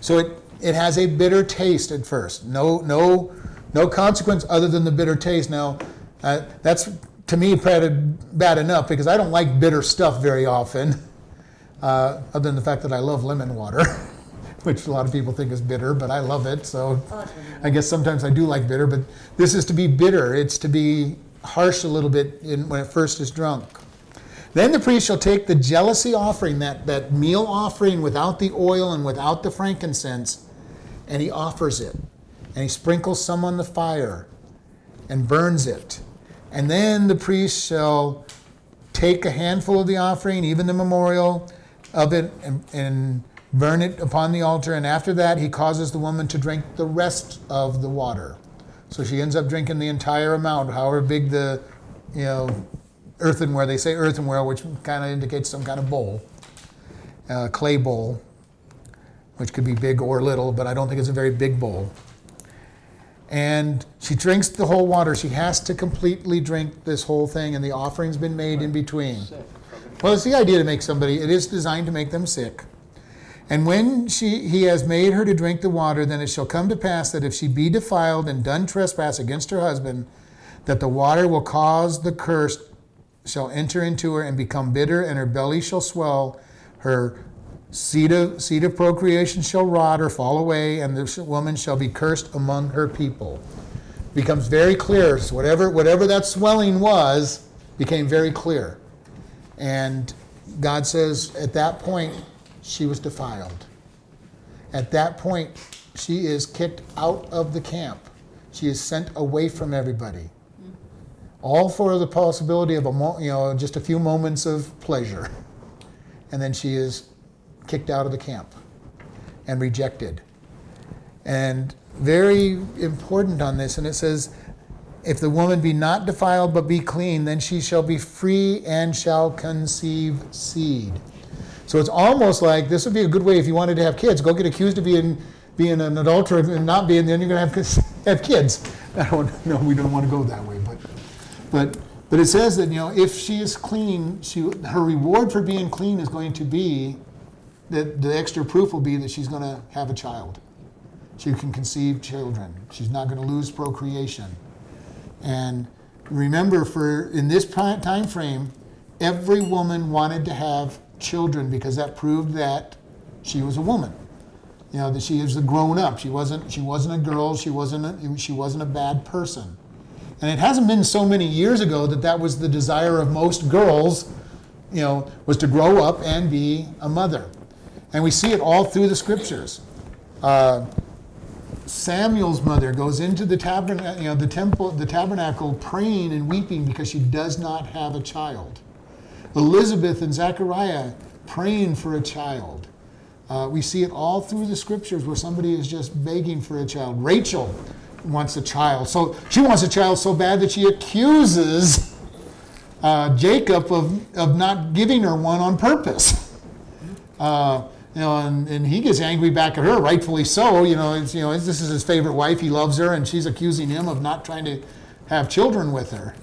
So it, it has a bitter taste at first. No, no, no consequence other than the bitter taste. Now, uh, that's to me bad, bad enough because I don't like bitter stuff very often, uh, other than the fact that I love lemon water, which a lot of people think is bitter, but I love it. So I guess sometimes I do like bitter, but this is to be bitter. It's to be harsh a little bit in, when it first is drunk. Then the priest shall take the jealousy offering, that, that meal offering without the oil and without the frankincense, and he offers it. And he sprinkles some on the fire. and burns it. And then the priest shall take a handful of the offering, even the memorial of it, and, and burn it upon the altar. And after that, he causes the woman to drink the rest of the water. So she ends up drinking the entire amount, however big the, you know, earthenware. They say earthenware, which kind of indicates some kind of bowl, uh, clay bowl, which could be big or little, but I don't think it's a very big bowl. And she drinks the whole water. She has to completely drink this whole thing, and the offering's been made in between. Well, it's the idea to make somebody, it is designed to make them sick. And when she, he has made her to drink the water, then it shall come to pass that if she be defiled and done trespass against her husband, that the water will cause the curse shall enter into her and become bitter, and her belly shall swell, her seed of, seed of procreation shall rot or fall away, and the woman shall be cursed among her people. Becomes very clear. So whatever, whatever that swelling was became very clear. And God says, at that point, she was defiled. At that point, she is kicked out of the camp. She is sent away from everybody. All for the possibility of a mo- you know just a few moments of pleasure, and then she is kicked out of the camp and rejected. And very important on this, and it says, if the woman be not defiled but be clean, then she shall be free and shall conceive seed. So it's almost like this would be a good way if you wanted to have kids. Go get accused of being being an adulterer and not being, then you're going to have have kids. I don't know. We don't want to go that way, but but but it says that you know if she is clean, she her reward for being clean is going to be that the extra proof will be that she's going to have a child. She can conceive children. She's not going to lose procreation. And remember, for in this time frame, every woman wanted to have children because that proved that she was a woman. You know that she was a grown up. She wasn't. She wasn't a girl. She wasn't. A, she wasn't a bad person. And it hasn't been so many years ago that that was the desire of most girls. You know, was to grow up and be a mother. And we see it all through the scriptures. Uh, Samuel's mother goes into the tabernacle, you know, the temple, the tabernacle, praying and weeping because she does not have a child. Elizabeth and Zechariah praying for a child. Uh, we see it all through the scriptures where somebody is just begging for a child. Rachel wants a child, so she wants a child so bad that she accuses uh, Jacob of, of not giving her one on purpose. Uh, you know, and, and he gets angry back at her, rightfully so. You know, you know, this is his favorite wife. He loves her, and she's accusing him of not trying to have children with her.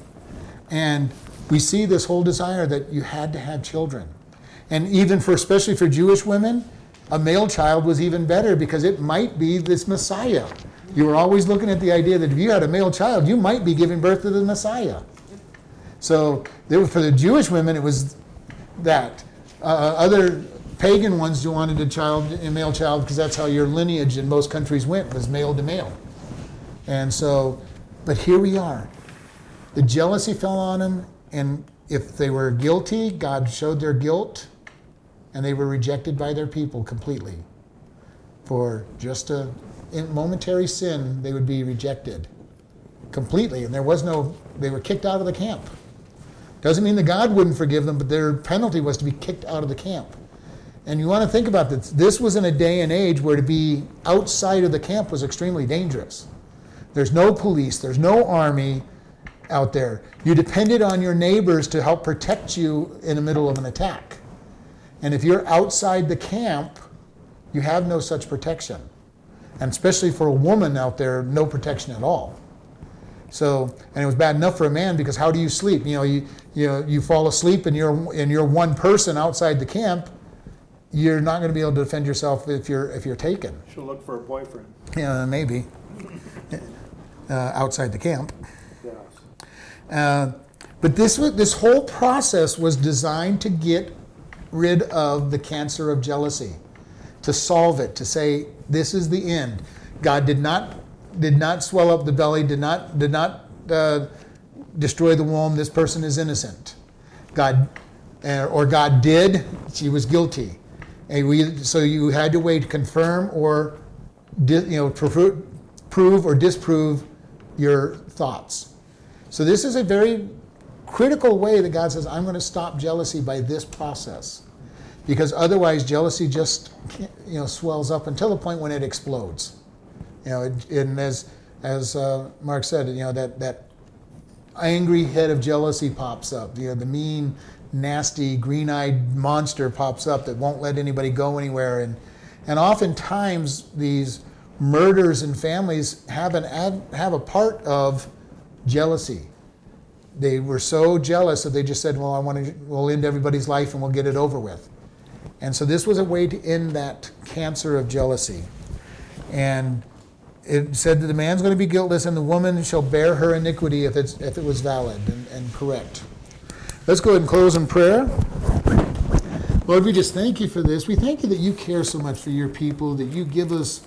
And we see this whole desire that you had to have children. And even for, especially for Jewish women, a male child was even better because it might be this Messiah. You were always looking at the idea that if you had a male child, you might be giving birth to the Messiah. So there for the Jewish women, it was that. Uh, other pagan ones who wanted a child, a male child, because that's how your lineage in most countries went, was male to male. And so, but here we are. The jealousy fell on them, and if they were guilty, God showed their guilt, and they were rejected by their people completely. For just a momentary sin, they would be rejected completely, and there was no, they were kicked out of the camp. Doesn't mean that God wouldn't forgive them, but their penalty was to be kicked out of the camp. And you want to think about this. This was in a day and age where to be outside of the camp was extremely dangerous. There's no police, there's no army out there. You depended on your neighbors to help protect you in the middle of an attack. And if you're outside the camp, you have no such protection. And especially for a woman out there, no protection at all. So, and it was bad enough for a man because how do you sleep? You know, you you know, you fall asleep and you're and you're one person outside the camp. You're not going to be able to defend yourself if you're if you're taken. She'll look for a boyfriend. Yeah, maybe uh, outside the camp. Yes. Uh, but this this whole process was designed to get rid of the cancer of jealousy, to solve it, to say this is the end. God did not did not swell up the belly, did not did not uh, destroy the womb. This person is innocent. God uh, or God did. She was guilty, and we so you had to wait to confirm or di- you know prove, prove or disprove your thoughts. So this is a very critical way that God says, I'm going to stop jealousy by this process. Because otherwise, jealousy just you know swells up until the point when it explodes. You know, it, and as as uh, Mark said, you know that that angry head of jealousy pops up. You know, the mean, nasty, green-eyed monster pops up that won't let anybody go anywhere. And and oftentimes these murders in families have an ad, have a part of jealousy. They were so jealous that they just said, "Well, I want to. We'll end everybody's life and we'll get it over with." And so this was a way to end that cancer of jealousy. And it said that the man's going to be guiltless and the woman shall bear her iniquity if, it's, if it was valid and, and correct. Let's go ahead and close in prayer. Lord, we just thank you for this. We thank you that you care so much for your people, that you give us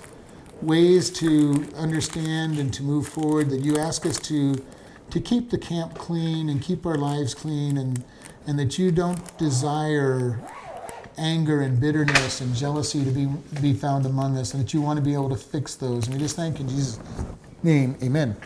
ways to understand and to move forward, that you ask us to, to keep the camp clean and keep our lives clean, and, and that you don't desire anger and bitterness and jealousy to be, be found among us, and that you want to be able to fix those. And we just thank you in Jesus' name, amen.